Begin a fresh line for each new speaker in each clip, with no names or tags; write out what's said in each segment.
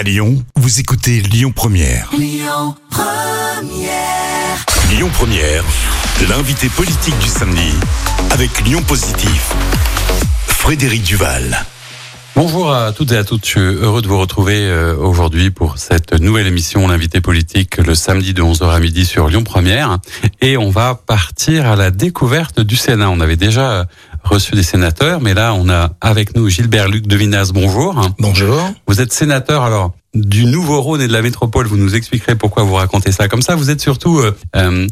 À Lyon, vous écoutez Lyon Première. Lyon Première. l'invité politique du samedi avec Lyon Positif. Frédéric Duval.
Bonjour à toutes et à toutes, je suis heureux de vous retrouver euh, aujourd'hui pour cette nouvelle émission L'invité politique le samedi de 11h à midi sur Lyon Première et on va partir à la découverte du Sénat. On avait déjà reçu des sénateurs, mais là on a avec nous Gilbert Luc Devinas. Bonjour.
Bonjour.
Vous êtes sénateur alors du Nouveau-Rhône et de la métropole. Vous nous expliquerez pourquoi vous racontez ça comme ça. Vous êtes surtout euh, euh,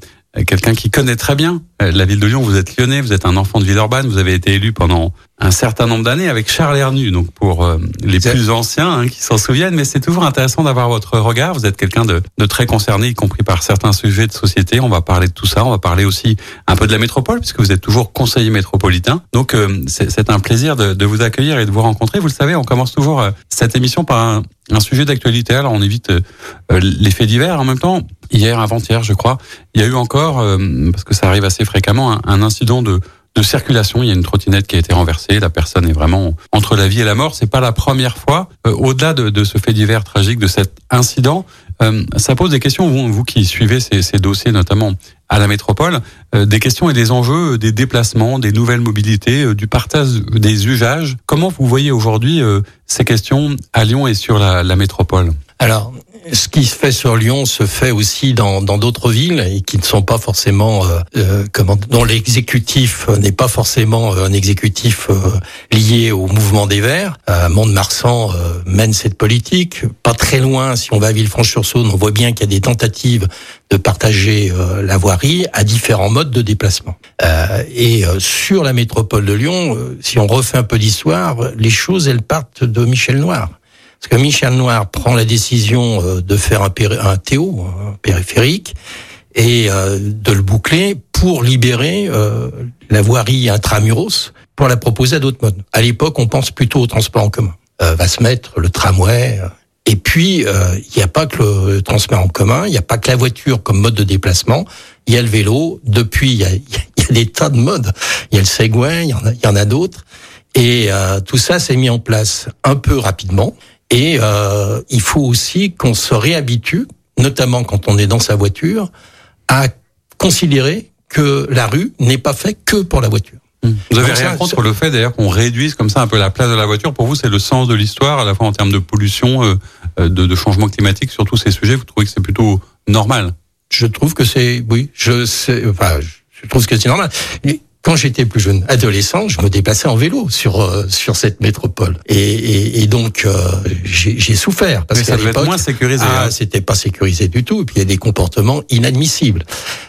quelqu'un qui connaît très bien la ville de Lyon. Vous êtes lyonnais, vous êtes un enfant de Villeurbanne. Vous avez été élu pendant un certain nombre d'années avec Charles Hernu, donc pour euh, les plus anciens hein, qui s'en souviennent, mais c'est toujours intéressant d'avoir votre regard. Vous êtes quelqu'un de, de, très concerné, y compris par certains sujets de société. On va parler de tout ça. On va parler aussi un peu de la métropole, puisque vous êtes toujours conseiller métropolitain. Donc euh, c'est un plaisir de, de, vous accueillir et de vous rencontrer. Vous le savez, on commence toujours euh, cette émission par un, un sujet d'actualité. Alors on évite les faits divers. En même temps, hier, avant-hier, je crois, il y a eu encore, parce que ça arrive assez fréquemment, un, incident de de circulation. Il y a une trottinette qui a été renversée. La personne est vraiment entre la vie et la mort. C'est pas la première fois. Euh, au-delà de, de, ce fait divers tragique, de cet incident, euh, ça pose des questions. Vous, qui suivez ces, ces, dossiers, notamment à la métropole, euh, des questions et des enjeux des déplacements, des nouvelles mobilités, du partage des usages. Comment vous voyez aujourd'hui ces questions à Lyon et sur la, la métropole?
Alors, ce qui se fait sur Lyon se fait aussi dans d'autres villes et qui ne sont pas forcément euh, euh comment dont l'exécutif n'est pas forcément euh, un exécutif euh, lié au mouvement des Verts. Euh, Mont-de-Marsan mène cette politique. Pas très loin, si on va à Villefranche-sur-Saône, on voit bien qu'il y a des tentatives de partager la voirie à différents modes de déplacement. et sur la métropole de Lyon, si on refait un peu d'histoire, les choses elles partent de Michel Noir. Parce que Michel Noir prend la décision euh, de faire un, un théo, un périphérique, et euh, de le boucler pour libérer euh, la voirie intramuros pour la proposer à d'autres modes. À l'époque, on pense plutôt au transport en commun. va se mettre le tramway. Et puis, il n'y a pas que le transport en commun, il n'y a pas que la voiture comme mode de déplacement, il y a le vélo. Depuis, il y a, y a, des tas de modes. Il y a le Segway, il y en a, y en a d'autres. Et tout ça s'est mis en place un peu rapidement. Et euh, il faut aussi qu'on se réhabitue, notamment quand on est dans sa voiture, à considérer que la rue n'est pas faite que pour la voiture.
Mmh. Vous avez rien contre le fait d'ailleurs qu'on réduise comme ça un peu la place de la voiture. Pour vous, c'est le sens de l'histoire, à la fois en termes de pollution, euh, euh, de, de, changement climatique, sur tous ces sujets. Vous trouvez que c'est plutôt normal?
Je trouve que c'est, oui, je sais, enfin, je trouve que c'est normal quand j'étais plus jeune, adolescent, je me déplaçais en vélo sur euh, sur cette métropole. Et, et, et donc euh, j'ai souffert
parce qu'à l'époque, moins sécurisé.
Ah, hein. c'était pas sécurisé du tout. Et puis il y a des comportements inadmissibles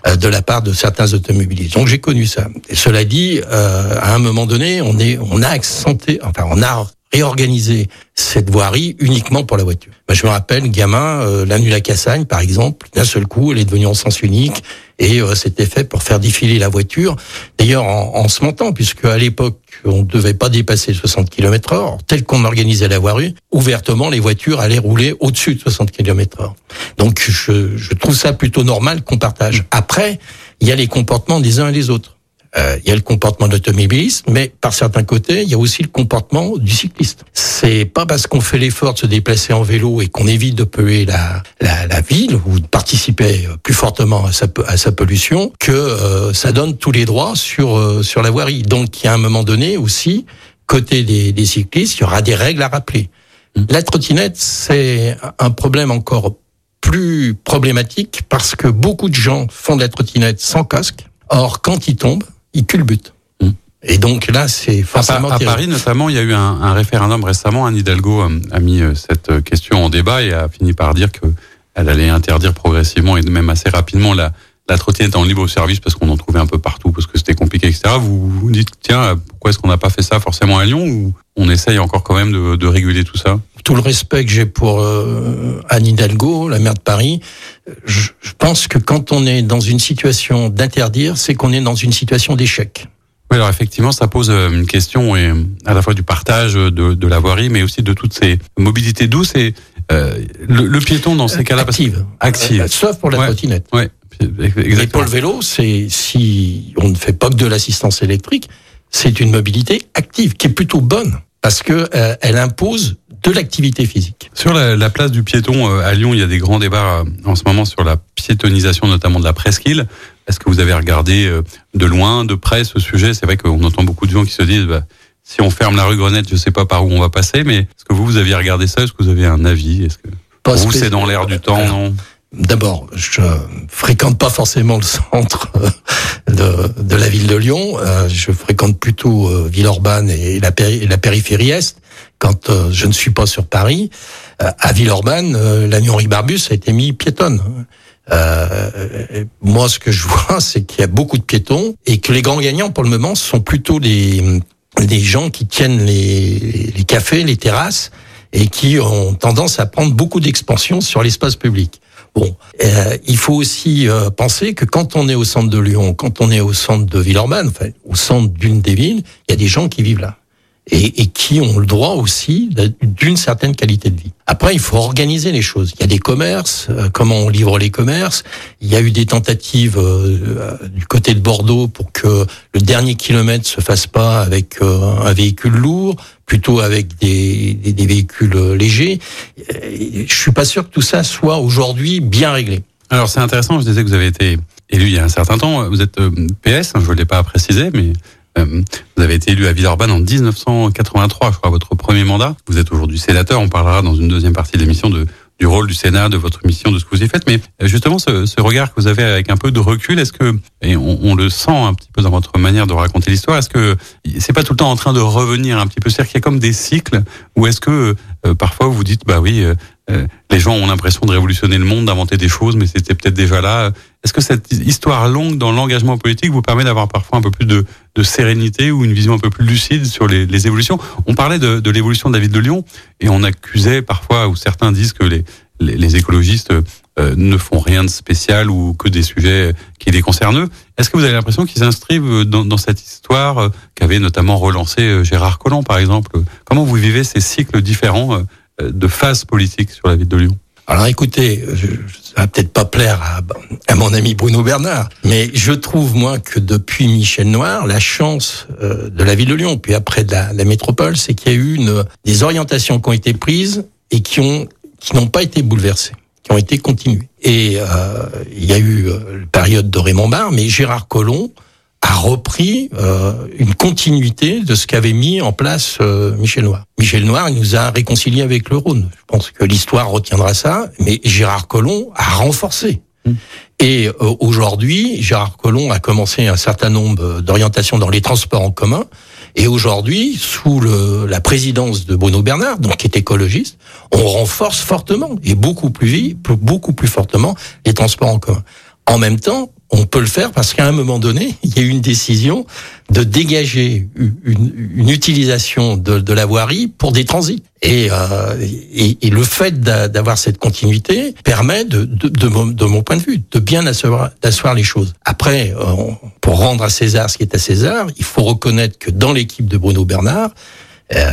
euh, de la part de certains automobilistes. Donc j'ai connu ça. Et cela dit, à un moment donné, on est on a accenté, enfin on a réorganiser cette voirie uniquement pour la voiture. Ben, je me rappelle, gamin, euh, la nuit à Cassagne, par exemple, d'un seul coup, elle est devenue en sens unique et euh, c'était fait pour faire défiler la voiture. D'ailleurs, en, en, se montant, puisque à l'époque, on ne devait pas dépasser 60 km heure, tel qu'on organisait la voirie, ouvertement, les voitures allaient rouler au-dessus de 60 km heure. Donc, je, je trouve ça plutôt normal qu'on partage. Après, il y a les comportements des uns et des autres. Euh, il y a le comportement de l'automobiliste, mais par certains côtés, il y a aussi le comportement du cycliste. C'est pas parce qu'on fait l'effort de se déplacer en vélo et qu'on évite de polluer la, la, la, ville ou de participer plus fortement à sa, à sa pollution que euh, ça donne tous les droits sur euh, sur la voirie. Donc, il y a un moment donné aussi, côté des, des cyclistes, il y aura des règles à rappeler. La trottinette, c'est un problème encore plus problématique parce que beaucoup de gens font de la trottinette sans casque. Or, quand ils tombent, il culbute. Mmh. Et donc là, c'est forcément.
À, à Paris, notamment, il y a eu un, un référendum récemment. Anne Hidalgo euh, a mis euh, cette euh, question en débat et a fini par dire que elle allait interdire progressivement et même assez rapidement la, la trottinette en libre service parce qu'on en trouvait un peu partout parce que c'était compliqué, etc. Vous vous dites tiens, pourquoi est-ce qu'on n'a pas fait ça forcément à Lyon ou on essaye encore quand même de, de réguler tout ça?
Tout le respect que j'ai pour euh, Anne Hidalgo, la maire de Paris, je, je pense que quand on est dans une situation d'interdire, c'est qu'on est dans une situation d'échec.
Oui, alors effectivement, ça pose une question et à la fois du partage de, de la voirie, mais aussi de toutes ces mobilités douces et euh, le, le, piéton dans ces cas-là,
active,
active,
euh, sauf pour la
ouais,
trottinette.
Ouais,
Et pour le vélo, c'est si on ne fait pas que de l'assistance électrique, c'est une mobilité active qui est plutôt bonne. Parce que euh, elle impose de l'activité physique.
Sur la, la, place du piéton euh, à Lyon, il y a des grands débats euh, en ce moment sur la piétonisation, notamment de la presqu'île. Est-ce que vous avez regardé de loin, de près ce sujet? C'est vrai qu'on entend beaucoup de gens qui se disent bah, si on ferme la rue Grenette, je ne sais pas par où on va passer, mais est-ce que vous, vous aviez regardé ça? Est-ce que vous avez un avis? Est-ce que pour vous, c'est dans l'air du temps non?
D'abord, je fréquente pas forcément le centre de, de la ville de Lyon. Je fréquente plutôt Villeurbanne et la, péri la périphérie est quand euh, je ne suis pas sur Paris, euh, à Villeurbanne, euh, l'agnon Ribarbus a été mis piétonne. Euh, moi, ce que je vois, c'est qu'il y a beaucoup de piétons et que les grands gagnants, pour le moment, sont plutôt les, les gens qui tiennent les, les cafés, les terrasses et qui ont tendance à prendre beaucoup d'expansion sur l'espace public. Bon, euh, il faut aussi euh, penser que quand on est au centre de Lyon, quand on est au centre de Villeurbanne, enfin au centre d'une des villes, il y a des gens qui vivent là et, et qui ont le droit aussi d'une certaine qualité de vie. Après, il faut organiser les choses. Il y a des commerces, euh, comment on livre les commerces. Il y a eu des tentatives euh, du côté de Bordeaux pour que le dernier kilomètre se fasse pas avec euh, un véhicule lourd, plutôt avec des, des, véhicules légers. Je suis pas sûr que tout ça soit aujourd'hui bien réglé.
Alors c'est intéressant, je disais que vous avez été élu il y a un certain temps. Vous êtes PS, hein, je ne l'ai pas précisé, mais euh, vous avez été élu à Villeurbanne en 1983, je crois, votre premier mandat. Vous êtes aujourd'hui sénateur. On parlera dans une deuxième partie de l'émission de du rôle du Sénat, de votre mission, de ce que vous y faites. Mais euh, justement, ce, ce regard que vous avez avec un peu de recul, est-ce que, et on, on, le sent un petit peu dans votre manière de raconter l'histoire, est-ce que c'est pas tout le temps en train de revenir un petit peu? C'est-à-dire qu'il y a comme des cycles, ou est-ce que euh, parfois vous dites, bah oui, euh, les gens ont l'impression de révolutionner le monde, d'inventer des choses, mais c'était peut-être déjà là. Est-ce que cette histoire longue dans l'engagement politique vous permet d'avoir parfois un peu plus de, sérénité ou une vision un peu plus lucide sur les, évolutions? On parlait de, l'évolution de ville de Lyon et on accusait parfois, ou certains disent que les, écologistes euh, ne font rien de spécial ou que des sujets qui les concernent. Est-ce que vous avez l'impression qu'ils s'inscrivent dans, dans, cette histoire euh, qu'avait notamment relancé Gérard Collomb, par exemple? Comment vous vivez ces cycles différents de phase politique sur la ville de Lyon
alors écoutez, je, ça va peut-être pas plaire à, à, mon ami Bruno Bernard, mais je trouve moi que depuis Michel Noir, la chance euh, de la ville de Lyon, puis après de la, la métropole, c'est qu'il y a eu une, des orientations qui ont été prises et qui ont qui n'ont pas été bouleversées, qui ont été continuées. Et euh, il y a eu euh, la période de Raymond Barre, mais Gérard Collomb a repris euh, une continuité de ce qu'avait mis en place euh, Michel Noir. Michel Noir nous a réconciliés avec le Rhône. Je pense que l'histoire retiendra ça, mais Gérard Collomb a renforcé. Mmh. Et euh, aujourd'hui, Gérard Collomb a commencé un certain nombre d'orientations dans les transports en commun. Et aujourd'hui, sous le, la présidence de Bruno Bernard, donc qui est écologiste, on renforce fortement et beaucoup plus vite, beaucoup plus fortement les transports en commun. En même temps, on peut le faire parce qu'à un moment donné, il y a eu une décision de dégager une, utilisation de, la voirie pour des transits. Et, euh, et, le fait d'avoir cette continuité permet, de, mon, point de vue, de bien asseoir, les choses. Après, euh, pour rendre à César ce qui est à César, il faut reconnaître que dans l'équipe de Bruno Bernard, euh,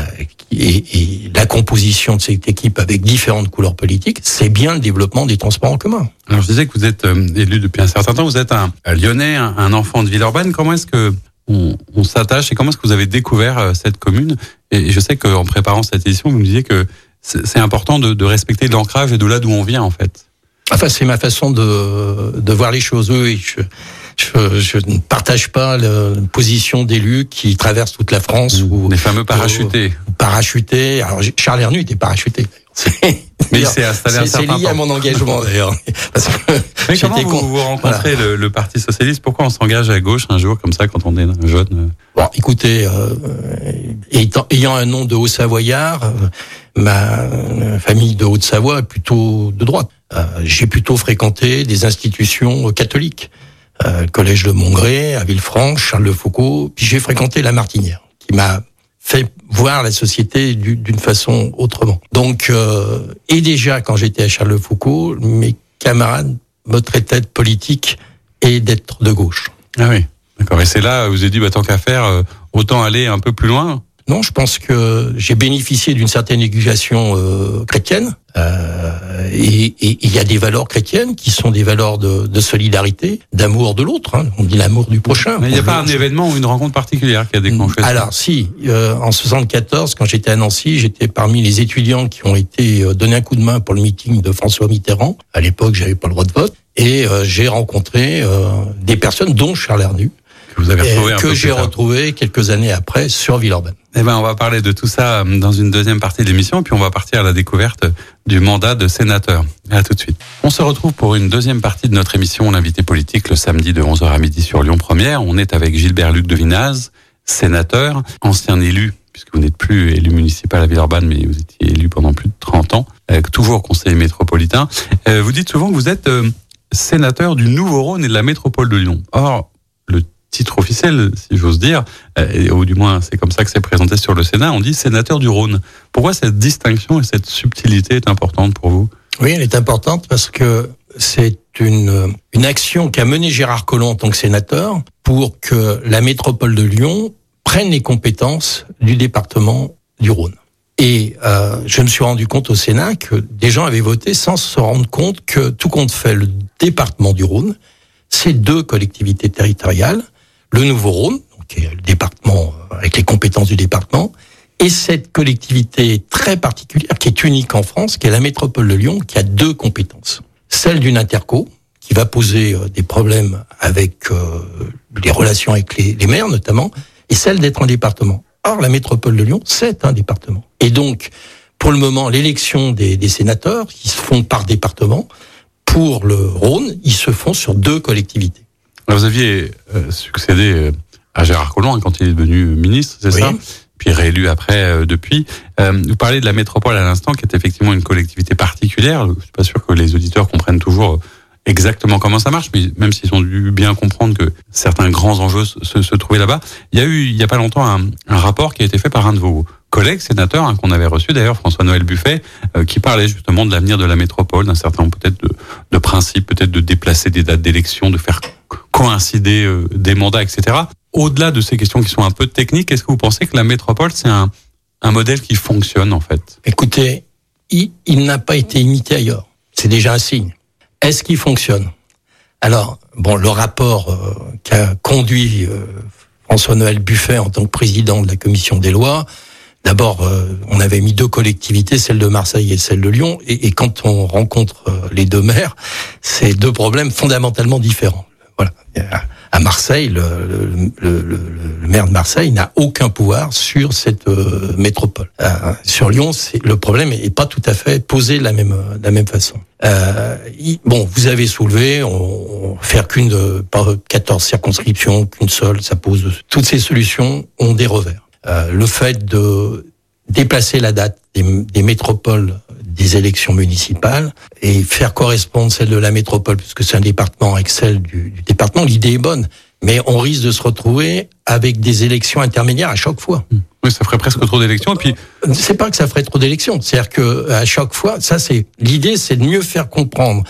et, et, la composition de cette équipe avec différentes couleurs politiques, c'est bien le développement des transports en commun.
Alors je disais que vous êtes euh, élu depuis un certain temps, vous êtes un, un Lyonnais, un, un, enfant de Villeurbanne. Comment est-ce que on, on s'attache et comment est-ce que vous avez découvert euh, cette commune? Et, je sais qu'en préparant cette édition, vous me disiez que c'est important de, de respecter l'ancrage et de là d'où on vient en fait.
Enfin, c'est ma façon de, de voir les choses. Oui, je, je, je, ne partage pas la position d'élus qui traversent toute la France.
Mmh.
Ou,
les fameux parachutés.
Ou, parachutés. Alors, Charles Hernu était parachuté.
Mais il s'est installé un
C'est lié à mon engagement d'ailleurs.
Mais comment vous, vous rencontrez voilà. le, le, Parti socialiste? Pourquoi on s'engage à gauche un jour comme ça quand on est jeune
Bon, écoutez, euh, étant, ayant un nom de Haut-Savoyard, euh, ma famille de Haute-Savoie est plutôt de droite. Euh, J'ai plutôt fréquenté des institutions catholiques euh, collège de Montgré, à Villefranche, Charles de Foucault, puis j'ai fréquenté la Martinière, qui m'a fait voir la société d'une façon autrement. Donc, euh, et déjà quand j'étais à Charles de Foucault, mes camarades me traitaient de politique et d'être de gauche.
Ah oui, d'accord. Et c'est là, vous avez dit, bah, tant qu'à faire, euh, autant aller un peu plus loin
non, je pense que j'ai bénéficié d'une certaine éducation euh, chrétienne. Euh, et il y a des valeurs chrétiennes qui sont des valeurs de, de solidarité, d'amour de l'autre. Hein. On dit l'amour du prochain.
Mais il n'y a pas un événement ou une rencontre particulière qui a déclenché ça?
Alors si, euh, en 74, quand j'étais à Nancy, j'étais parmi les étudiants qui ont été euh, donnés un coup de main pour le meeting de François Mitterrand. À l'époque, j'avais pas le droit de vote. Et euh, j'ai rencontré euh, des personnes, dont Charles Hernu,
que vous avez retrouvé un
que j'ai retrouvé quelques années après sur Villeurbanne.
Eh ben, on va parler de tout ça euh, dans une deuxième partie de l'émission, puis on va partir à la découverte du mandat de sénateur. À tout de suite. On se retrouve pour une deuxième partie de notre émission, l'invité politique, le samedi de 11h à midi sur Lyon Première. On est avec Gilbert Luc de Vinaz, sénateur, ancien élu, puisque vous n'êtes plus élu municipal à Villeurbanne, mais vous étiez élu pendant plus de 30 ans, euh, toujours conseiller métropolitain. Euh, vous dites souvent que vous êtes euh, sénateur du Nouveau-Rhône et de la métropole de Lyon. Or, le titre officiel, si j'ose dire, euh, ou du moins c'est comme ça que c'est présenté sur le Sénat, on dit sénateur du Rhône. Pourquoi cette distinction et cette subtilité est importante pour vous?
Oui, elle est importante parce que c'est une, une action qu'a menée Gérard Collomb en tant que sénateur pour que la métropole de Lyon prenne les compétences du département du Rhône. Et euh, je me suis rendu compte au Sénat que des gens avaient voté sans se rendre compte que tout compte fait, le département du Rhône, c'est deux collectivités territoriales, le Nouveau-Rhône, qui est le département euh, avec les compétences du département, et cette collectivité très particulière, qui est unique en France, qui est la métropole de Lyon, qui a deux compétences. Celle d'une interco, qui va poser euh, des problèmes avec euh, les relations avec les, maires notamment, et celle d'être un département. Or, la métropole de Lyon, c'est un département. Et donc, pour le moment, l'élection des sénateurs, qui se font par département, pour le Rhône, ils se font sur deux collectivités.
Vous aviez euh, succédé euh, à Gérard Collomb quand il est devenu ministre, c'est
Oui.
ça? Puis réélu après euh, depuis. Euh, vous parlez de la métropole à l'instant, qui est effectivement une collectivité particulière. Je suis pas sûr que les auditeurs comprennent toujours euh, exactement comment ça marche, mais même s'ils ont dû bien comprendre que certains grands enjeux se, se- se trouvaient là-bas, il y a eu il y a pas longtemps un, un rapport qui a été fait par un de vos collègues sénateurs hein, qu'on avait reçu d'ailleurs, François-Noël Buffet, euh, qui parlait justement de l'avenir de la métropole, d'un certain nombre peut-être de, de principes, peut-être de déplacer des dates d'élection, de faire co- coïncider euh, des mandats, etc. Au-delà de ces questions qui sont un peu techniques, est-ce que vous pensez que la métropole c'est un, un modèle qui fonctionne en fait?
Écoutez, il, il n'a pas été imité ailleurs. C'est déjà un signe. Est-ce qu'il fonctionne? Alors, bon, le rapport euh, qu'a conduit euh, François-Noël Buffet en tant que président de la commission des lois, d'abord, euh, on avait mis deux collectivités, celle de Marseille et celle de Lyon, et, et quand on rencontre euh, les deux maires, c'est deux problèmes fondamentalement différents. Voilà. À Marseille, le, le- le- le- maire de Marseille n'a aucun pouvoir sur cette euh, métropole. Euh, sur Lyon, c'est le problème est pas tout à fait posé de la même de la même façon. Euh, bon, vous avez soulevé, on, on- faire qu'une de pas 14 circonscriptions, qu'une seule, ça pose toutes ces solutions ont des revers. Euh, le fait de déplacer la date des, des métropoles des élections municipales et faire correspondre celle de la métropole, puisque c'est un département avec celle du, du département, l'idée est bonne. Mais on risque de se retrouver avec des élections intermédiaires à chaque fois.
Oui, ça ferait presque trop d'élections. Et puis,
C'est pas que ça ferait trop d'élections, c'est-à-dire que à chaque fois, ça c'est l'idée, c'est de mieux faire comprendre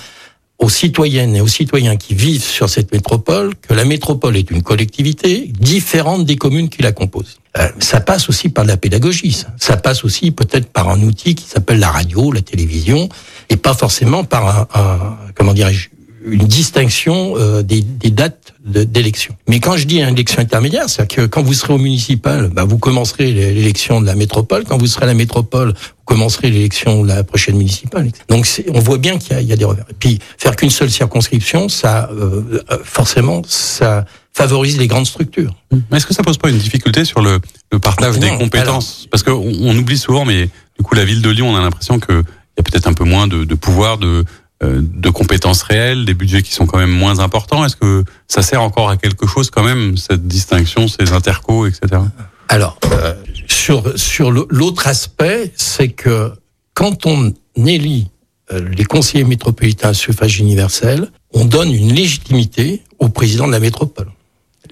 aux citoyennes et aux citoyens qui vivent sur cette métropole que la métropole est une collectivité différente des communes qui la composent. Euh, ça passe aussi par la pédagogie. Ça, Ça passe aussi peut-être par un outil qui s'appelle la radio, la télévision, et pas forcément par un, un- comment dirais-je une distinction euh, des, des dates de- d'élection. Mais quand je dis une élection intermédiaire, c'est que quand vous serez au municipal, bah, vous commencerez l'élection de la métropole. Quand vous serez à la métropole, vous commencerez l'élection de la prochaine municipale. Donc on voit bien qu'il y, y a des revers. Et puis faire qu'une seule circonscription, ça euh, euh, forcément ça favorise les grandes structures.
Mais Est-ce que ça pose pas une difficulté sur le, le partage
Non,
des compétences Parce qu'on on oublie souvent, mais du coup, la ville de Lyon, on a l'impression qu'il y a peut-être un peu moins de, de pouvoir, de, de compétences réelles, des budgets qui sont quand même moins importants. Est-ce que ça sert encore à quelque chose quand même, cette distinction, ces intercos, etc.
Alors, euh, sur, sur l'autre aspect, c'est que quand on élit euh, les conseillers métropolitains à suffrage universel, on donne une légitimité au président de la métropole.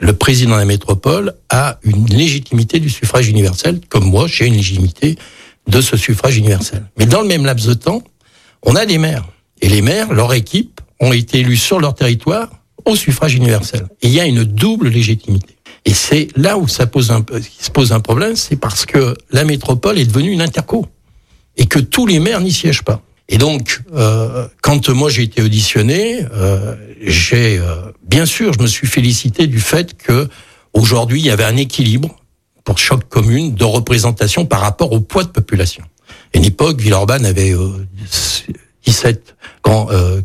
Le président de la métropole a une légitimité du suffrage universel, comme moi, j'ai une légitimité de ce suffrage universel. Mais dans le même laps de temps, on a des maires. Et les maires, leur équipe, ont été élus sur leur territoire au suffrage universel. Et il y a une double légitimité. Et c'est là où ça pose un, se pose un problème, c'est parce que la métropole est devenue une interco. Et que tous les maires n'y siègent pas. Et donc, euh, quand moi j'ai été auditionné, euh, j'ai euh, bien sûr, je me suis félicité du fait que aujourd'hui il y avait un équilibre pour chaque commune de représentation par rapport au poids de population. À une époque, Villeurbanne avait 17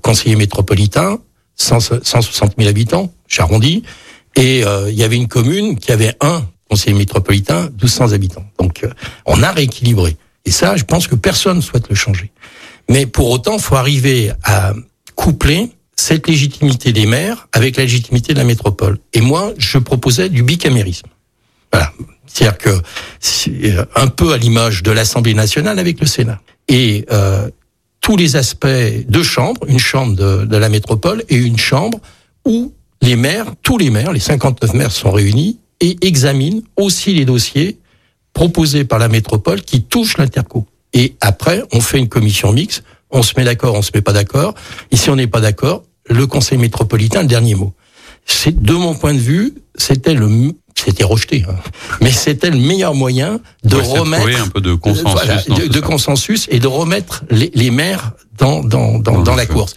conseillers métropolitains, 160 000 habitants, j'arrondis, et il y avait une commune qui avait un conseiller métropolitain, 1200 habitants. Donc, on a rééquilibré. Et ça, je pense que personne ne souhaite le changer. Mais pour autant, faut arriver à coupler cette légitimité des maires avec la légitimité de la métropole. Et moi, je proposais du bicamérisme. Voilà. C'est-à-dire que euh, un peu à l'image de l'Assemblée nationale avec le Sénat. Et euh, tous les aspects de chambres, une chambre de, de, la métropole et une chambre où les maires, tous les maires, les 59 maires sont réunis et examinent aussi les dossiers proposés par la métropole qui touchent l'interco. Et après, on fait une commission mixte, on se met d'accord, on se met pas d'accord. Et si on n'est pas d'accord, le conseil métropolitain, le dernier mot. C'est de mon point de vue, c'était le c'était rejeté, hein. mais c'était le meilleur moyen de remettre
un peu de consensus,
de, consensus et de remettre les, les maires dans dans dans, dans la course.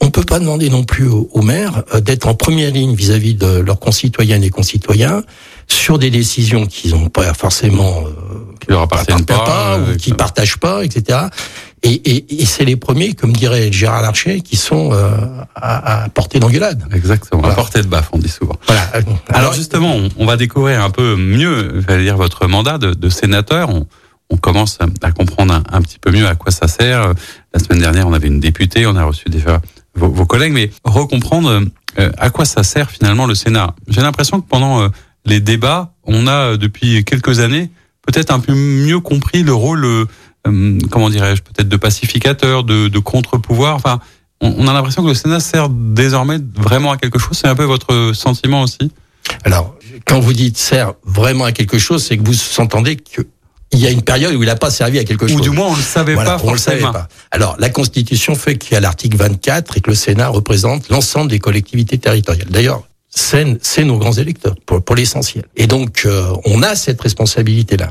On peut pas demander non plus aux, aux maires euh, d'être en première ligne vis-à-vis de leurs concitoyennes et concitoyens sur des décisions qu'ils n'ont pas forcément euh,
qui leur appartiennent pas, pas
ou qui partagent pas, etc. Et, et, et c'est les premiers, comme dirait Gérard Larcher, qui sont euh, à, à, portée d'engueulade.
Exactement, à portée de baffe, on dit souvent. Voilà. Alors, Alors justement, on, on, va découvrir un peu mieux, j'allais dire, votre mandat de, de sénateur. On, on, commence à comprendre un, un, petit peu mieux à quoi ça sert. La semaine dernière, on avait une députée, on a reçu déjà vos, vos collègues, mais recomprendre euh, à quoi ça sert finalement le Sénat? J'ai l'impression que pendant euh, les débats, on a depuis quelques années peut-être un peu mieux compris le rôle, euh, comment dirais-je, peut-être de pacificateur, de, de contre-pouvoir. Enfin, on, on a l'impression que le Sénat sert désormais vraiment à quelque chose. C'est un peu votre sentiment aussi?
Alors, quand vous dites sert vraiment à quelque chose, c'est que vous entendez que il y a une période où il n'a pas servi à quelque chose.
Ou du moins, on le savait
voilà,
pas.
On le savait pas. Alors, la Constitution fait qu'il y a l'article 24 et que le Sénat représente l'ensemble des collectivités territoriales. D'ailleurs, c'est nos grands électeurs, pour, pour l'essentiel. Et donc, euh, on a cette responsabilité-là.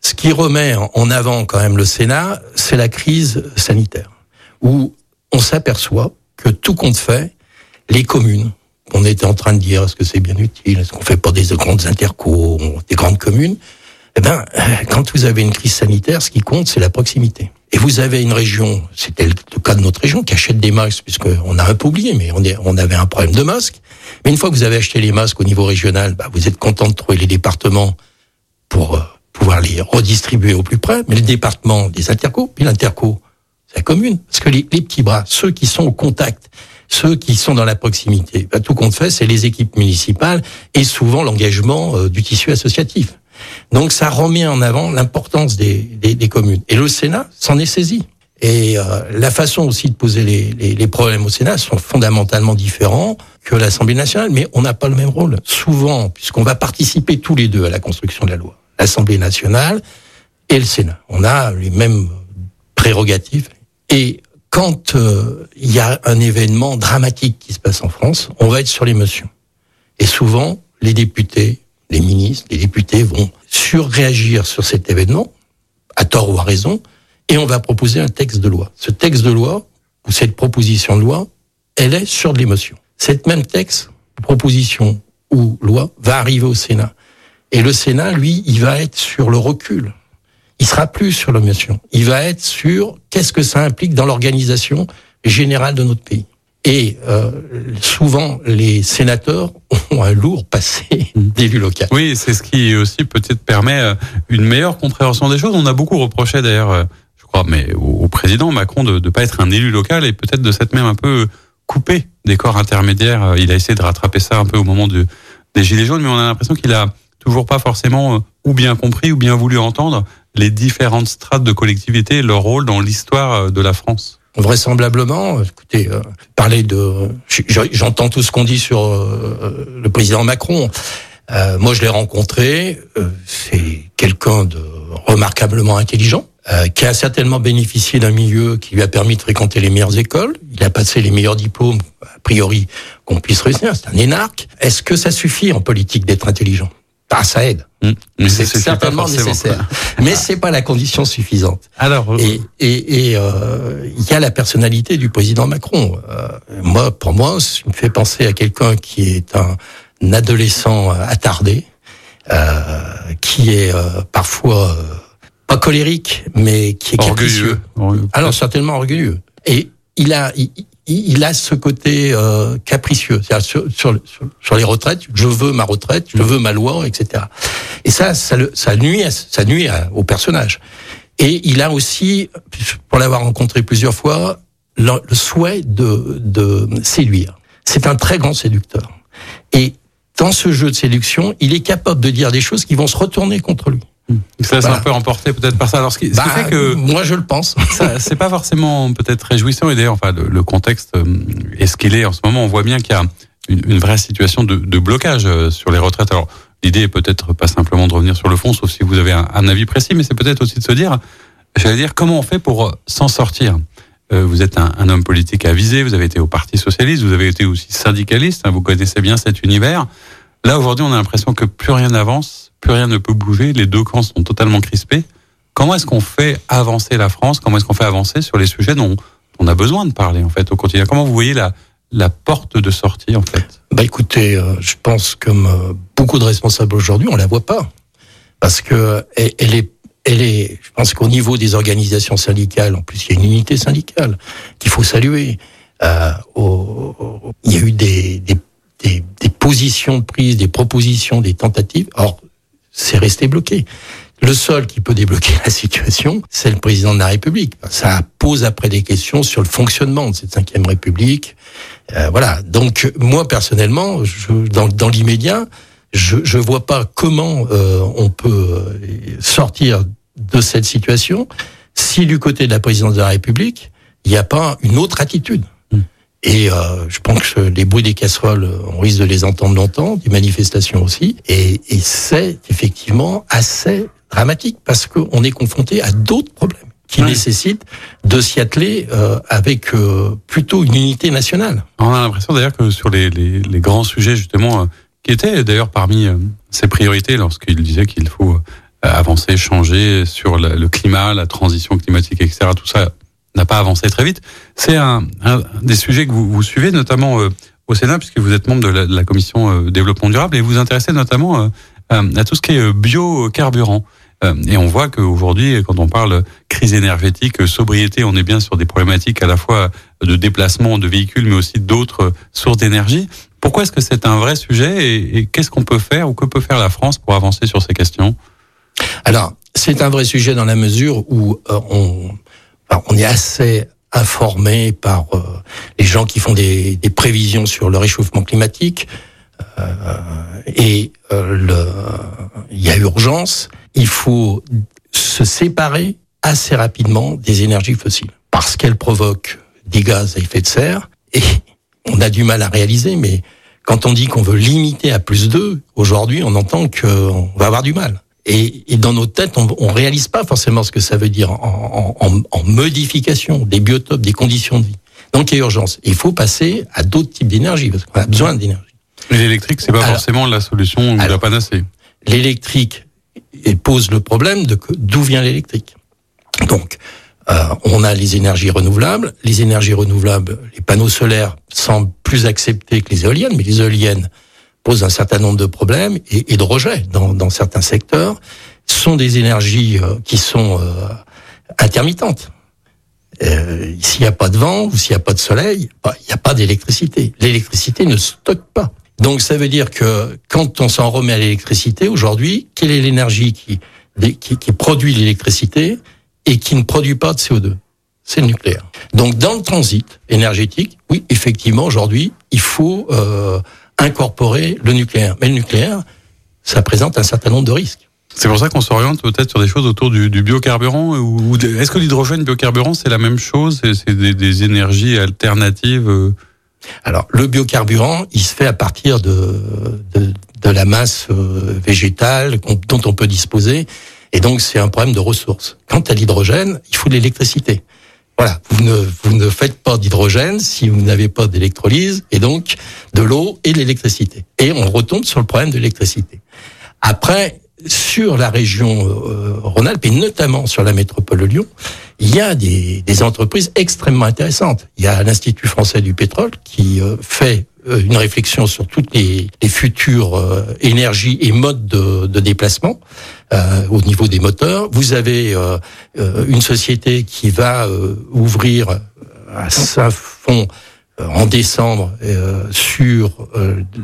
Ce qui remet en avant quand même le Sénat, c'est la crise sanitaire, où on s'aperçoit que tout compte fait, les communes, on était en train de dire est-ce que c'est bien utile, est-ce qu'on fait pas des grandes intercos, des grandes communes, eh ben, quand vous avez une crise sanitaire, ce qui compte, c'est la proximité. Et vous avez une région, c'était le cas de notre région, qui achète des masques, puisqu'on a un peu oublié, mais on, est, on avait un problème de masques. Mais une fois que vous avez acheté les masques au niveau régional, bah, vous êtes content de trouver les départements pour euh, pouvoir les redistribuer au plus près. Mais le département des intercos, puis l'interco, c'est la commune. Parce que les, petits bras, ceux qui sont au contact, ceux qui sont dans la proximité, bah, tout compte fait, c'est les équipes municipales et souvent l'engagement euh, du tissu associatif. Donc ça remet en avant l'importance des, communes. Et le Sénat s'en est saisi. Et euh, la façon aussi de poser les, les, les, problèmes au Sénat sont fondamentalement différents que l'Assemblée nationale, mais on n'a pas le même rôle. Souvent, puisqu'on va participer tous les deux à la construction de la loi, l'Assemblée nationale et le Sénat. On a les mêmes prérogatives. Et quand euh, il y a un événement dramatique qui se passe en France, on va être sur l'émotion. Et souvent, les députés, les ministres, les députés vont surréagir sur cet événement, à tort ou à raison, et on va proposer un texte de loi. Ce texte de loi, ou cette proposition de loi, elle est sur de l'émotion. Cette même texte, proposition ou loi, va arriver au Sénat. Et le Sénat, lui, il va être sur le recul. Il sera plus sur l'émotion. Il va être sur qu'est-ce que ça implique dans l'organisation générale de notre pays. Et euh, souvent, les sénateurs ont un lourd passé d'élu local.
Oui, c'est ce qui aussi peut-être permet euh, une meilleure compréhension des choses. On a beaucoup reproché d'ailleurs, euh, mais au président Macron de ne pas être un élu local et peut-être de s'être même un peu coupé des corps intermédiaires. Il a essayé de rattraper ça un peu au moment de, des Gilets jaunes, mais on a l'impression qu'il a toujours pas forcément ou bien compris ou bien voulu entendre les différentes strates de collectivité et leur rôle dans l'histoire de la France
vraisemblablement, écoutez, euh, parler de, j'entends tout ce qu'on dit sur euh, le président Macron. Euh, moi, je l'ai rencontré. c'est quelqu'un de remarquablement intelligent, qui a certainement bénéficié d'un milieu qui lui a permis de fréquenter les meilleures écoles. Il a passé les meilleurs diplômes, a priori, qu'on puisse réussir. C'est un énarque. Est-ce que ça suffit en politique d'être intelligent? Ah, ça aide.
Mmh. Mais
C'est certainement nécessaire. Mais c'est pas la condition suffisante.
Alors,
Et et et, euh, il y a la personnalité du président Macron. Euh, moi, pour moi, ça me fait penser à quelqu'un qui est un, un adolescent attardé, euh, qui est euh, parfois euh, pas colérique, mais qui est capricieux.
orgueilleux.
Alors certainement orgueilleux. Et il a, il, a ce côté euh, capricieux. C'est-à-dire sur, sur, sur- sur les retraites, je veux ma retraite, je veux ma loi, etc. Et ça, ça, le, ça nuit, à- ça nuit à- au personnage. Et il a aussi, pour l'avoir rencontré plusieurs fois, le, le souhait de, de séduire. C'est un très grand séducteur. Et dans ce jeu de séduction, il est capable de dire des choses qui vont se retourner contre lui.
Ça,
Voilà.
un peu emporté peut-être par ça. Alors, ce qui, ce qui
Bah,
fait que
moi, je le pense.
c'est pas forcément peut-être réjouissant. Et d'ailleurs, enfin, le, le contexte euh, est ce qu'il est en ce moment. On voit bien qu'il y a une, une vraie situation de, de blocage euh, sur les retraites. Alors, l'idée est peut-être pas simplement de revenir sur le fond, sauf si vous avez un, un avis précis, mais c'est peut-être aussi de se dire, j'allais dire, comment on fait pour euh, s'en sortir? Euh, Vous êtes un, un homme politique avisé, vous avez été au Parti socialiste, vous avez été aussi syndicaliste, hein, vous connaissez bien cet univers. Là, aujourd'hui, on a l'impression que plus rien n'avance, plus rien ne peut bouger, les deux camps sont totalement crispés. Comment est-ce qu'on fait avancer la France? Comment est-ce qu'on fait avancer sur les sujets dont on a besoin de parler en fait au quotidien? Comment vous voyez la, porte de sortie en fait?
Bah écoutez, euh, je pense comme euh, beaucoup de responsables aujourd'hui, on la voit pas parce que elle, est, elle est. Je pense qu'au niveau des organisations syndicales, en plus il y a une unité syndicale qu'il faut saluer. Euh, il y a eu des, des, des positions prises, des propositions, des tentatives. Or, c'est resté bloqué. Le seul qui peut débloquer la situation, c'est le président de la République. Ça pose après des questions sur le fonctionnement de cette cinquième République. Euh, voilà. Donc moi personnellement, je, dans, dans l'immédiat, je je vois pas comment euh, on peut euh, sortir de cette situation si du côté de la présidence de la République, il n'y a pas une autre attitude. Et euh, je pense que les bruits des casseroles, on risque de les entendre longtemps, des manifestations aussi. Et, et c'est effectivement assez dramatique parce qu'on est confronté à d'autres problèmes qui nécessitent de s'y atteler euh, avec euh, plutôt une unité nationale.
On a l'impression d'ailleurs que sur les, les, les grands sujets justement, euh, qui étaient d'ailleurs parmi euh, ses priorités lorsqu'il disait qu'il faut euh, avancer, changer sur la- le climat, la transition climatique, etc. Tout ça n'a pas avancé très vite. C'est un, un des sujets que vous, vous suivez notamment euh, au Sénat puisque vous êtes membre de la, de la commission euh, développement durable et vous vous intéressez notamment euh, à, tout ce qui est euh, biocarburant. Euh, Et on voit qu'aujourd'hui, quand on parle crise énergétique, euh, sobriété, on est bien sur des problématiques à la fois de déplacement de véhicules, mais aussi d'autres sources d'énergie. Pourquoi est-ce que c'est un vrai sujet et, et qu'est-ce qu'on peut faire ou que peut faire la France pour avancer sur ces questions?
Alors, c'est un vrai sujet dans la mesure où euh, on, on est assez informé par euh, les gens qui font des, prévisions sur le réchauffement climatique. Euh, et euh, il y a urgence. Il faut se séparer assez rapidement des énergies fossiles parce qu'elles provoquent des gaz à effet de serre et on a du mal à réaliser, mais quand on dit qu'on veut limiter à plus 2, aujourd'hui, on entend qu'on va avoir du mal. Et, et dans nos têtes, on, on réalise pas forcément ce que ça veut dire en, en, en- modification des biotopes, des conditions de vie. Donc il y a urgence. Il faut passer à d'autres types d'énergie parce qu'on a besoin d'énergie.
L'électrique, c'est pas
Alors-
forcément la solution ou la
Alors-
panacée.
L'électrique pose le problème de que- d'où vient l'électrique. Donc, euh, on a les énergies renouvelables. Les énergies renouvelables, les panneaux solaires semblent plus acceptés que les éoliennes, mais les éoliennes posent un certain nombre de problèmes et, de rejets dans, dans certains secteurs. Sont des énergies euh, qui sont euh, intermittentes. Euh, s'il n'y a pas de vent ou s'il n'y a pas de soleil, bah, il n'y a pas d'électricité. L'électricité ne stocke pas. Donc ça veut dire que quand on s'en remet à l'électricité aujourd'hui, quelle est l'énergie qui, qui, qui produit l'électricité et qui ne produit pas de CO2 C'est le nucléaire. Donc dans le transit énergétique, oui, effectivement, aujourd'hui, il faut euh, incorporer le nucléaire. Mais le nucléaire, ça présente un certain nombre de risques.
C'est pour ça qu'on s'oriente peut-être sur des choses autour du, du biocarburant ou, est-ce que l'hydrogène biocarburant c'est la même chose? C'est des, des énergies alternatives euh,
Alors, le biocarburant, il se fait à partir de, de, de la masse euh, végétale dont on peut disposer. Et donc, c'est un problème de ressources. Quant à l'hydrogène, il faut de l'électricité. Voilà, vous ne, vous ne faites pas d'hydrogène si vous n'avez pas d'électrolyse, et donc de l'eau et de l'électricité. Et on retombe sur le problème de l'électricité. Après, sur la région euh, Rhône-Alpes et notamment sur la métropole de Lyon, il y a des, des entreprises extrêmement intéressantes. Il y a l'Institut français du pétrole qui euh, fait euh, une réflexion sur toutes les, les futures euh, énergies et modes de, de déplacement euh, au niveau des moteurs. Vous avez une société qui va ouvrir à Saint-Fond en décembre sur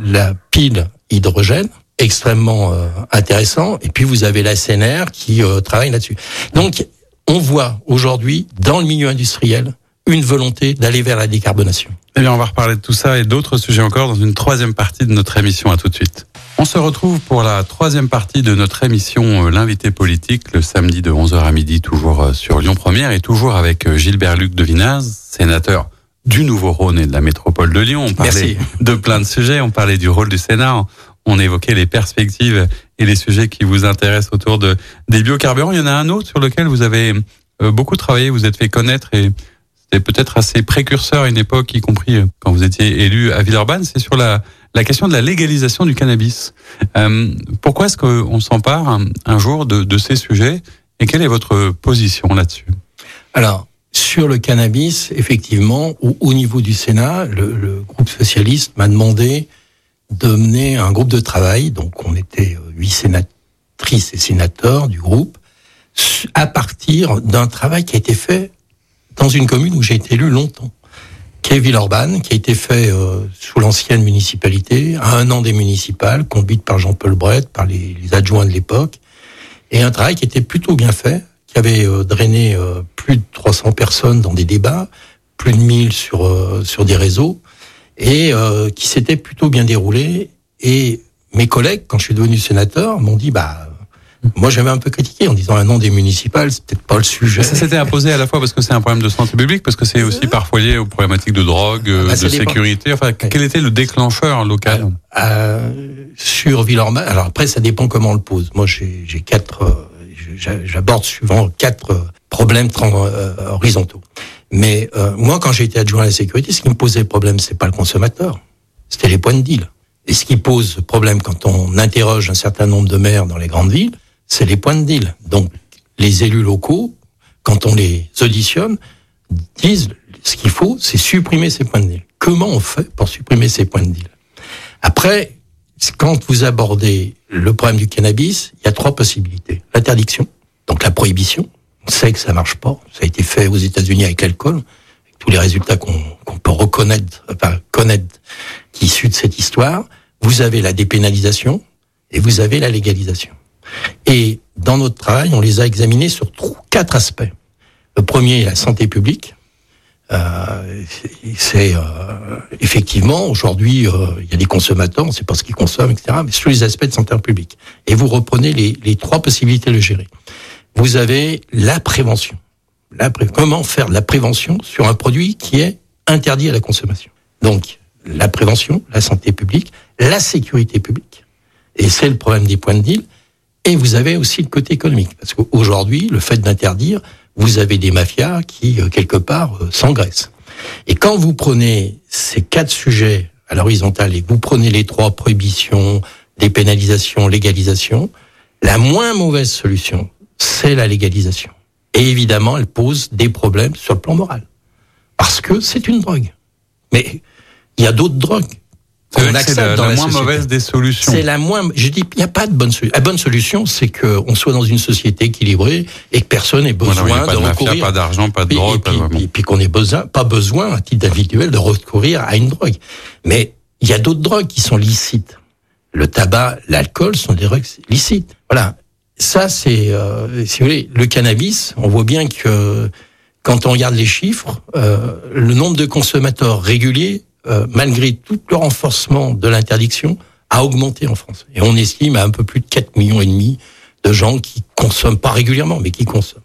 la pile hydrogène extrêmement intéressant. Et puis vous avez la CNR qui travaille là-dessus. Donc on voit aujourd'hui dans le milieu industriel une volonté d'aller vers la décarbonation.
Eh bien, on va reparler de tout ça et d'autres sujets encore dans une troisième partie de notre émission. À tout de suite. On se retrouve pour la troisième partie de notre émission euh, L'invité politique le samedi de 11h à midi toujours euh, sur Lyon Première et toujours avec euh, Gilbert Luc de Vinaz, sénateur du Nouveau-Rhône et de la métropole de Lyon. On parlait de plein de sujets, on parlait du rôle du Sénat, on évoquait les perspectives et les sujets qui vous intéressent autour de des biocarburants. Il y en a un autre sur lequel vous avez beaucoup travaillé, vous êtes fait connaître et c'était peut-être assez précurseur à une époque, y compris euh, quand vous étiez élu à Villeurbanne, c'est sur la, la question de la légalisation du cannabis. Euh, pourquoi est-ce qu'on s'empare un, un, jour de, de, ces sujets et quelle est votre position là-dessus?
Alors, sur le cannabis, effectivement, au, au niveau du Sénat, le, le groupe socialiste m'a demandé de mener un groupe de travail, donc on était euh, huit sénatrices et sénateurs du groupe, à partir d'un travail qui a été fait dans une commune où j'ai été élu longtemps, qui est qui a été fait euh, sous l'ancienne municipalité, à un an des municipales, conduite par Jean-Paul Brett, par les, adjoints de l'époque, et un travail qui était plutôt bien fait, qui avait euh, drainé plus de 300 personnes dans des débats, plus de 1000 sur sur des réseaux, et euh, qui s'était plutôt bien déroulé. Et mes collègues, quand je suis devenu sénateur, m'ont dit bah moi, j'avais un peu critiqué en disant un nom des municipales, c'est peut-être pas le sujet.
Ça s'était imposé à la fois parce que c'est un problème de santé publique, parce que c'est aussi parfois lié aux problématiques de drogue, ah, bah, de sécurité. Enfin, quel était le déclencheur local
euh, Sur Villeurbanne. Alors après, ça dépend comment on le pose. Moi, j'ai quatre. Euh, j'aborde souvent quatre euh, problèmes euh, horizontaux. Mais euh, moi, quand j'ai été adjoint à la sécurité, ce qui me posait problème, c'est pas le consommateur, c'était les points de deal. Et ce qui pose problème quand on interroge un certain nombre de maires dans les grandes villes, c'est les points de deal. Donc, les élus locaux, quand on les auditionne, disent ce qu'il faut, c'est supprimer ces points de deal. Comment on fait pour supprimer ces points de deal? Après, quand vous abordez le problème du cannabis, il y a trois possibilités. L'interdiction, donc la prohibition. On sait que ça marche pas. Ça a été fait aux États-Unis avec l'alcool, tous les résultats qu'on qu peut reconnaître, enfin connaître, qui issus de cette histoire. Vous avez la dépénalisation et vous avez la légalisation. Et dans notre travail, on les a examinés sur quatre aspects. Le premier la santé publique. Euh, c'est euh, effectivement aujourd'hui euh, il y a des consommateurs, on ne sait pas ce qu'ils consomment, etc. Mais sur les aspects de santé publique. Et vous reprenez les, les trois possibilités de gérer. Vous avez la prévention. La pré comment faire de la prévention sur un produit qui est interdit à la consommation? Donc la prévention, la santé publique, la sécurité publique. Et c'est le problème des points de deal. Et vous avez aussi le côté économique. Parce qu'aujourd'hui, le fait d'interdire, vous avez des mafias qui, euh, quelque part, euh, s'engraissent. Et quand vous prenez ces quatre sujets à l'horizontale et vous prenez les trois prohibitions, dépénalisation, légalisation, la moins mauvaise solution, c'est la légalisation. Et évidemment, elle pose des problèmes sur le plan moral. Parce que c'est une drogue. Mais il y a d'autres drogues
on accepte la, dans la, la moins mauvaise des solutions.
C'est la moins. Je dis, il n'y a pas de bonne solution. La bonne solution, c'est que on soit dans une société équilibrée et que personne n'ait besoin
voilà,
de,
de
recourir.
Pas d'argent, pas de drogue,
et puis, qu'on ait besoin, pas besoin à titre individuel de recourir à une drogue. Mais il y a d'autres drogues qui sont licites. Le tabac, l'alcool sont des drogues licites. Voilà. Ça, c'est, euh, si vous voulez, le cannabis. On voit bien que quand on regarde les chiffres, euh, le nombre de consommateurs réguliers euh, malgré tout le renforcement de l'interdiction, a augmenté en France. Et on estime à un peu plus de 4 millions et demi de gens qui consomment, pas régulièrement, mais qui consomment.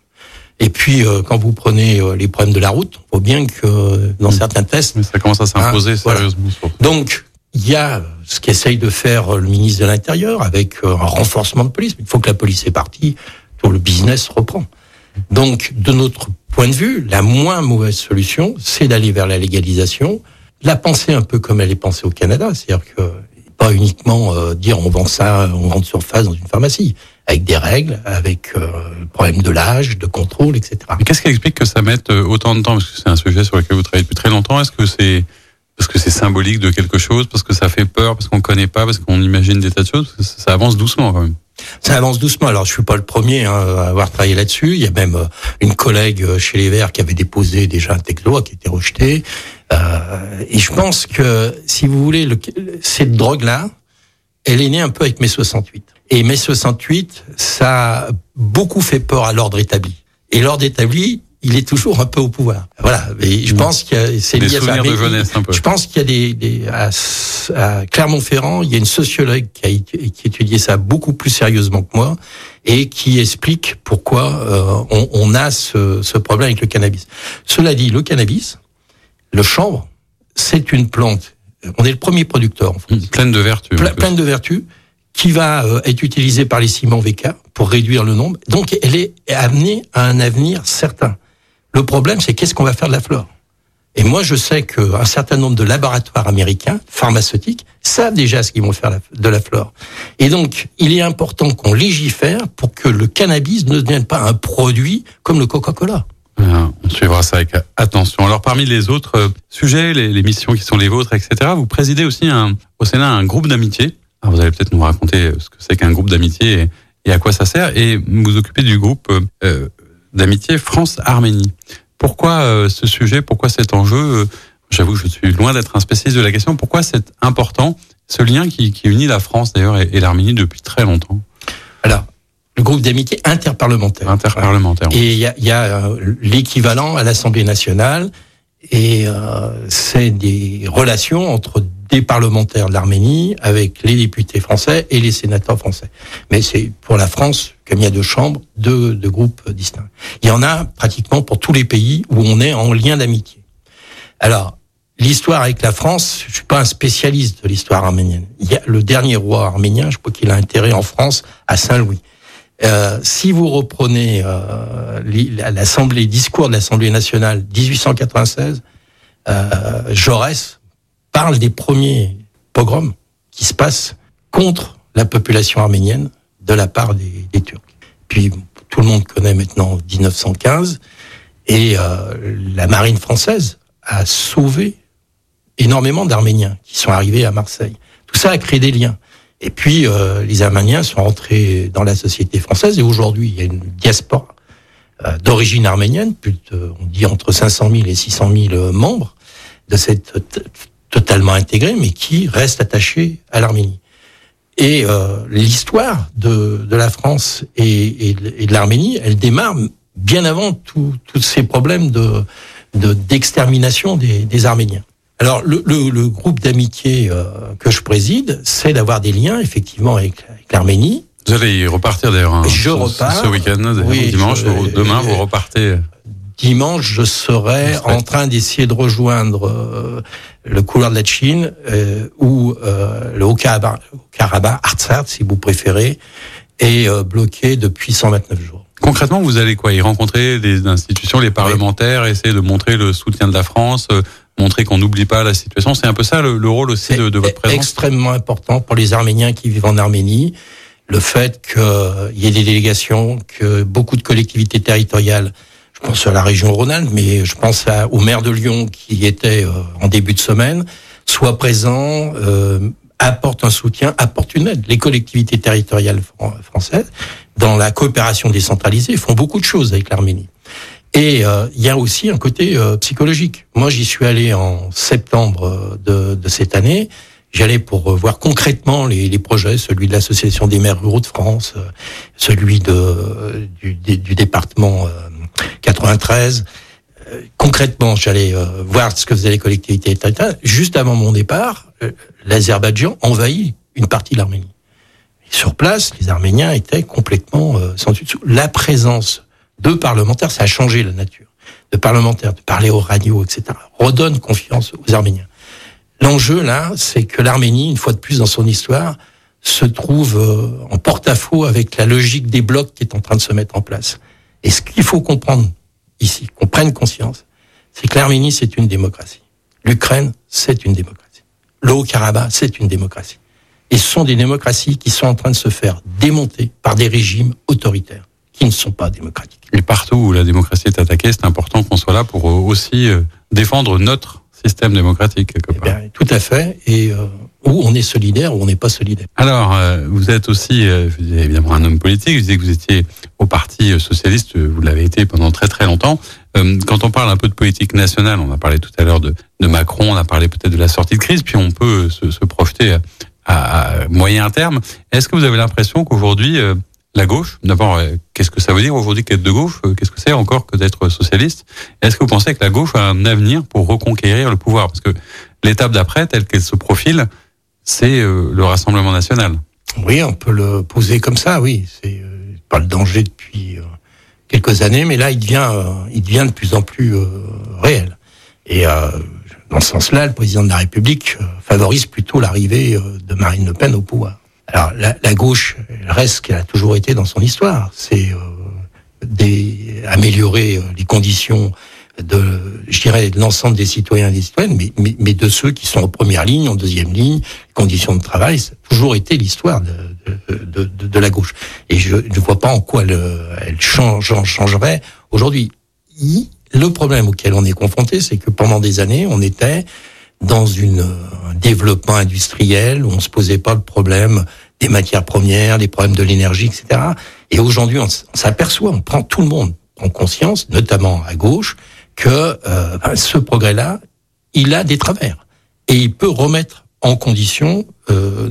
Et puis, euh, quand vous prenez euh, les problèmes de la route, on voit bien que euh, dans mmh. certains tests...
Mais ça commence à s'imposer hein, sérieusement.
Voilà. Donc, il y a ce qu'essaye de faire le ministre de l'Intérieur avec un renforcement de police. Il faut que la police est partie, tout le business reprend. Donc, de notre point de vue, la moins mauvaise solution, c'est d'aller vers la légalisation, la penser un peu comme elle est pensée au Canada, c'est-à-dire que pas uniquement euh, dire on vend ça en grande surface dans une pharmacie, avec des règles, avec euh, le problème de l'âge, de contrôle, etc.
Mais qu'est-ce qui explique que ça mette euh, autant de temps? Parce que c'est un sujet sur lequel vous travaillez depuis très longtemps. Est-ce que c'est parce que c'est symbolique de quelque chose, parce que ça fait peur, parce qu'on connaît pas, parce qu'on imagine des tas de choses Ça avance doucement quand même.
Ça avance doucement. Alors, je suis pas le premier hein, à avoir travaillé là-dessus. Il y a même euh, une collègue euh, chez les Verts qui avait déposé déjà un texte qui était rejeté. Euh, et je pense que, si vous voulez, le, cette drogue-là, elle est née un peu avec mai 68. Et mai 68, ça a beaucoup fait peur à l'ordre établi. Et l'ordre établi, il est toujours un peu au pouvoir. Voilà. Et je pense que c'est
Des
lié à ça.
de jeunesse un peu.
Je pense qu'il y a des, des à, à Clermont-Ferrand, il y a une sociologue qui a qui étudié ça beaucoup plus sérieusement que moi et qui explique pourquoi euh, on, on a ce, ce problème avec le cannabis. Cela dit, le cannabis, le chanvre, c'est une plante. On est le premier producteur en France
Pleine de vertus.
plein,
en plus.
plein de vertus, qui va euh, être utilisée par les ciments VK pour réduire le nombre. Donc, elle est amenée à un avenir certain. Le problème, c'est qu'est-ce qu'on va faire de la flore? Et moi, je sais qu'un certain nombre de laboratoires américains, pharmaceutiques, savent déjà ce qu'ils vont faire de la flore. Et donc, il est important qu'on légifère pour que le cannabis ne devienne pas un produit comme le Coca-Cola.
Euh, On suivra ça avec attention. Alors parmi les autres euh, sujets, les, missions qui sont les vôtres, etc., vous présidez aussi au Sénat un groupe d'amitié. Alors vous allez peut-être nous raconter euh, ce que c'est qu'un groupe d'amitié et, et à quoi ça sert. Et vous vous occupez du groupe euh, euh, d'amitié France-Arménie. Pourquoi euh, ce sujet? Pourquoi cet enjeu? Euh, J'avoue que je suis loin d'être un spécialiste de la question. Pourquoi c'est important ce lien qui, qui unit la France d'ailleurs et, et l'Arménie depuis très longtemps,
Alors, le groupe d'amitié interparlementaire.
interparlementaire
Et il y a, y a, euh, l'équivalent à l'Assemblée nationale, et euh, c'est des relations entre des parlementaires de l'Arménie avec les députés français et les sénateurs français. Mais c'est pour la France, comme il y a deux chambres, deux, deux groupes distincts. Il y en a pratiquement pour tous les pays où on est en lien d'amitié. Alors, l'histoire avec la France, je suis pas un spécialiste de l'histoire arménienne. Il y a le dernier roi arménien, je crois qu'il a intérêt en France à Saint-Louis. Euh, si vous reprenez euh, l'Assemblée, discours de l'Assemblée nationale 1896, euh, Jaurès parle des premiers pogroms qui se passent contre la population arménienne de la part des, des Turcs. Puis tout le monde connaît maintenant 1915 et euh, la marine française a sauvé énormément d'Arméniens qui sont arrivés à Marseille. Tout ça a créé des liens. Et puis, euh, les Arméniens sont rentrés dans la société française et aujourd'hui, il y a une diaspora euh, d'origine arménienne, plus de, on dit entre 500 000 et 600 000 euh, membres de cette totalement intégrée, mais qui restent attachés à l'Arménie. Et euh, l'histoire de, de la France et, et de- l'Arménie, elle démarre bien avant tous ces problèmes de de- d'extermination des, des Arméniens. Alors le, le, le groupe d'amitié euh, que je préside, c'est d'avoir des liens effectivement avec, avec l'Arménie.
Vous allez y repartir d'ailleurs hein,
Je
ce-
repars.
ce week-end,
Oui,
dimanche.
je-
vous- demain,
euh,
vous repartez.
Dimanche, je serai en train d'essayer de rejoindre euh, le couloir de la Chine euh, ou euh, le Haut-Karabakh, Artsakh, si vous préférez, est euh, bloqué depuis 129 jours.
Concrètement, vous allez quoi? Y rencontrer des institutions, les parlementaires, essayer de montrer le soutien de la France, euh, montrer qu'on n'oublie pas la situation. C'est un peu ça le, le rôle aussi de, de votre présence.
extrêmement important pour les Arméniens qui vivent en Arménie. Le fait qu'il y ait des délégations, que beaucoup de collectivités territoriales, je pense à la région Rhône-Alpes, mais je pense à, au maire de Lyon qui était euh, en début de semaine, soient présents, euh, apportent un soutien, apportent une aide. Les collectivités territoriales fran- françaises, dans la coopération décentralisée, font beaucoup de choses avec l'Arménie. Et euh, il y a aussi un côté euh, psychologique. Moi, j'y suis allé en septembre euh, de, de cette année. J'allais pour euh, voir concrètement les, les projets, celui de l'association des maires ruraux de France, celui de, du, du- département euh, 93. Euh, concrètement, j'allais voir ce que faisaient les collectivités. Juste avant mon départ, l'Azerbaïdjan envahit une partie de l'Arménie. Sur place, les Arméniens étaient complètement sans dessus. La présence de parlementaires, ça a changé la nature. De parlementaires, de parler aux radios, etc. Redonne confiance aux Arméniens. L'enjeu là, c'est que l'Arménie, une fois de plus dans son histoire, se trouve euh, en porte-à-faux avec la logique des blocs qui est en train de se mettre en place. Et ce qu'il faut comprendre ici, qu'on prenne conscience, c'est que l'Arménie, c'est une démocratie. L'Ukraine, c'est une démocratie. Le Haut-Karabakh, c'est une démocratie. Et ce sont des démocraties qui sont en train de se faire démonter par des régimes autoritaires qui ne sont pas démocratiques.
Et partout où la démocratie est attaquée, c'est important qu'on soit là pour aussi euh, défendre notre système démocratique.
Eh bien, tout à fait. Et euh, où on est solidaire ou on n'est pas solidaire.
Alors, euh, vous êtes aussi, euh, évidemment, un homme politique. Je disais que vous étiez au Parti socialiste. Vous l'avez été pendant très très longtemps. Euh, quand on parle un peu de politique nationale, on a parlé tout à l'heure de, de, Macron, on a parlé peut-être de la sortie de crise, puis on peut se, se projeter à, à, moyen terme. Est-ce que vous avez l'impression qu'aujourd'hui la gauche. D'abord, qu'est-ce que ça veut dire aujourd'hui qu'être de gauche Qu'est-ce que c'est encore que d'être socialiste? Est-ce que vous pensez que la gauche a un avenir pour reconquérir le pouvoir? Parce que l'étape d'après, telle qu'elle se profile, c'est le Rassemblement national.
Oui, on peut le poser comme ça, oui. C'est euh, pas le danger depuis euh, quelques années, mais là, il devient, euh, il devient de plus en plus réel. Et dans ce sens-là, le président de la République favorise plutôt l'arrivée de Marine Le Pen au pouvoir. Alors la, la gauche reste ce qu'elle a toujours été dans son histoire, c'est euh, améliorer les conditions de, je dirais, de l'ensemble des citoyens et des citoyennes, mais, mais, mais, de ceux qui sont en première ligne, en deuxième ligne, conditions de travail, ça a toujours été l'histoire de, de, de, de, la gauche. Et je ne vois pas en quoi elle, elle change, changerait aujourd'hui. Le problème auquel on est confronté, c'est que pendant des années, on était dans une, un développement industriel où on se posait pas le problème des matières premières, des problèmes de l'énergie, etc. Et aujourd'hui, on s'aperçoit, on prend tout le monde en conscience, notamment à gauche, que euh, ce progrès-là, il a des travers et il peut remettre en condition euh,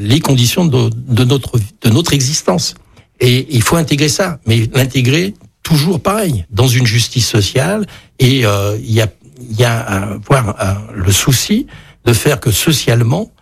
les conditions de, notre de notre existence. Et il faut intégrer ça, mais l'intégrer toujours pareil dans une justice sociale. Et euh, il y a il y a voir le souci de faire que socialement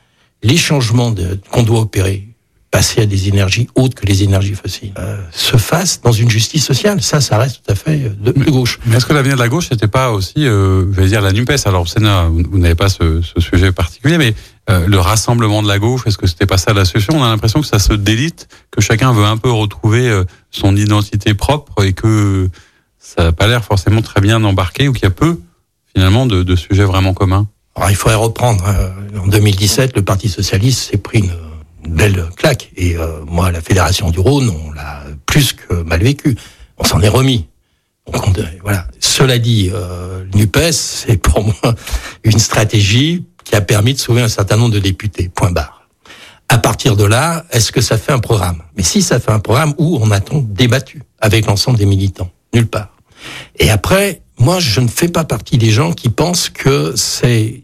les changements qu'on doit opérer passer à des énergies autres que les énergies fossiles, euh, se fasse dans une justice sociale. Ça, ça reste tout à fait de, de gauche.
Mais est-ce que l'avenir de la gauche n'était pas aussi, euh, je vais dire, la NUPES? Alors au Sénat, vous, vous n'avez pas ce, ce, sujet particulier, mais euh, le rassemblement de la gauche, est-ce que c'était pas ça la solution? On a l'impression que ça se délite, que chacun veut un peu retrouver euh, son identité propre et que ça n'a pas l'air forcément très bien embarqué ou qu'il y a peu finalement de, de sujets vraiment communs.
Alors il faudrait reprendre. Euh, en 2017, le Parti socialiste s'est pris une belle claque. Et euh, moi, la Fédération du Rhône, on l'a plus que mal vécu. On s'en est remis. Donc, on, voilà. Cela dit, euh, Nupes, c'est pour moi une stratégie qui a permis de sauver un certain nombre de députés. Point barre. À partir de là, est-ce que ça fait un programme? Mais si ça fait un programme où on a-t-on débattu avec l'ensemble des militants? Nulle part. Et après, moi, je ne fais pas partie des gens qui pensent que c'est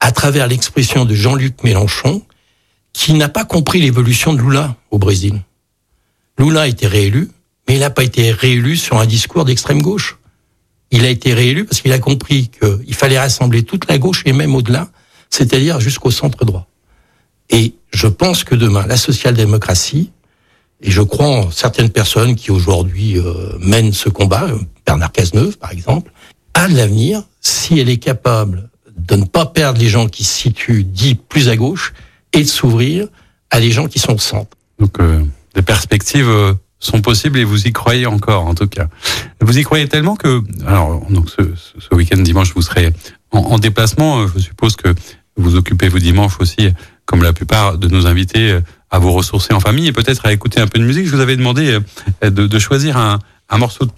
à travers l'expression de Jean-Luc Mélenchon qui n'a pas compris l'évolution de Lula au Brésil. Lula a été réélu, mais il n'a pas été réélu sur un discours d'extrême gauche. Il a été réélu parce qu'il a compris qu'il fallait rassembler toute la gauche et même au-delà, c'est-à-dire jusqu'au centre droit. Et je pense que demain, la social-démocratie, et je crois en certaines personnes qui aujourd'hui euh, mènent ce combat, Bernard Cazeneuve par exemple, a de l'avenir si elle est capable de ne pas perdre les gens qui se situent dit plus à gauche et de s'ouvrir à des gens qui sont au centre.
Donc, euh, des perspectives euh, sont possibles et vous y croyez encore, en tout cas. Vous y croyez tellement que, alors, donc ce, week-end dimanche, vous serez en, en, déplacement. Je suppose que vous occupez vous dimanche aussi, comme la plupart de nos invités, à vous ressourcer en famille et peut-être à écouter un peu de musique. Je vous avais demandé euh, de, de choisir un, un, morceau de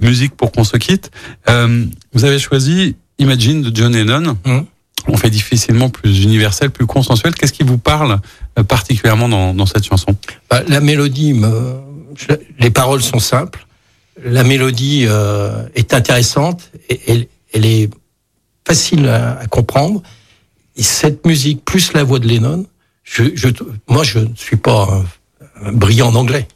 musique pour qu'on se quitte. Euh, vous avez choisi Imagine de John Lennon. Mmh on fait difficilement plus universel, plus consensuel. Qu'est-ce qui vous parle euh, particulièrement dans, dans cette chanson?
Bah, La mélodie, me... les paroles sont simples. La mélodie euh, est intéressante, et elle, elle, est facile à, à, comprendre. Et cette musique, plus la voix de Lennon, je, je, moi je ne suis pas un, un brillant en anglais.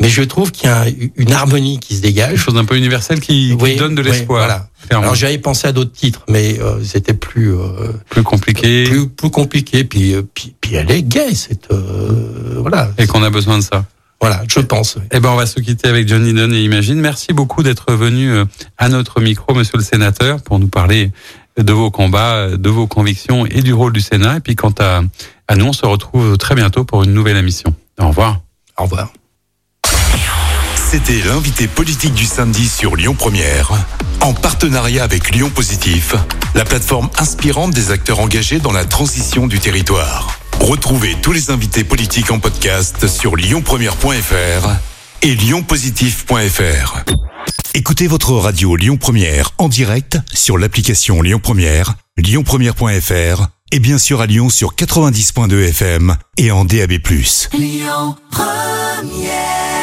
Mais je trouve qu'il y a une harmonie qui se dégage.
Quelque chose d'un peu universel qui,
oui,
qui donne de l'espoir.
Oui, voilà. Alors j'avais pensé à d'autres titres, mais euh, c'était plus euh,
plus compliqué.
Plus, plus compliqué. Puis, euh, puis, puis elle est gaie, cette euh, voilà.
Et qu'on a besoin de ça.
Voilà, je pense. Oui.
Eh ben, on va se quitter avec Johnny Dunn et Imagine. Merci beaucoup d'être venu à notre micro, Monsieur le Sénateur, pour nous parler de vos combats, de vos convictions et du rôle du Sénat. Et puis, quant à, à nous, on se retrouve très bientôt pour une nouvelle émission. Au revoir.
Au revoir.
C'était l'invité politique du samedi sur Lyon Première, en partenariat avec Lyon Positif, la plateforme inspirante des acteurs engagés dans la transition du territoire. Retrouvez tous les invités politiques en podcast sur lyonpremière.fr et lyonpositif.fr. Écoutez votre radio Lyon Première en direct sur l'application Lyon Première, lyonpremière.fr et bien sûr à Lyon sur 90.2 FM et en DAB+. Lyon Première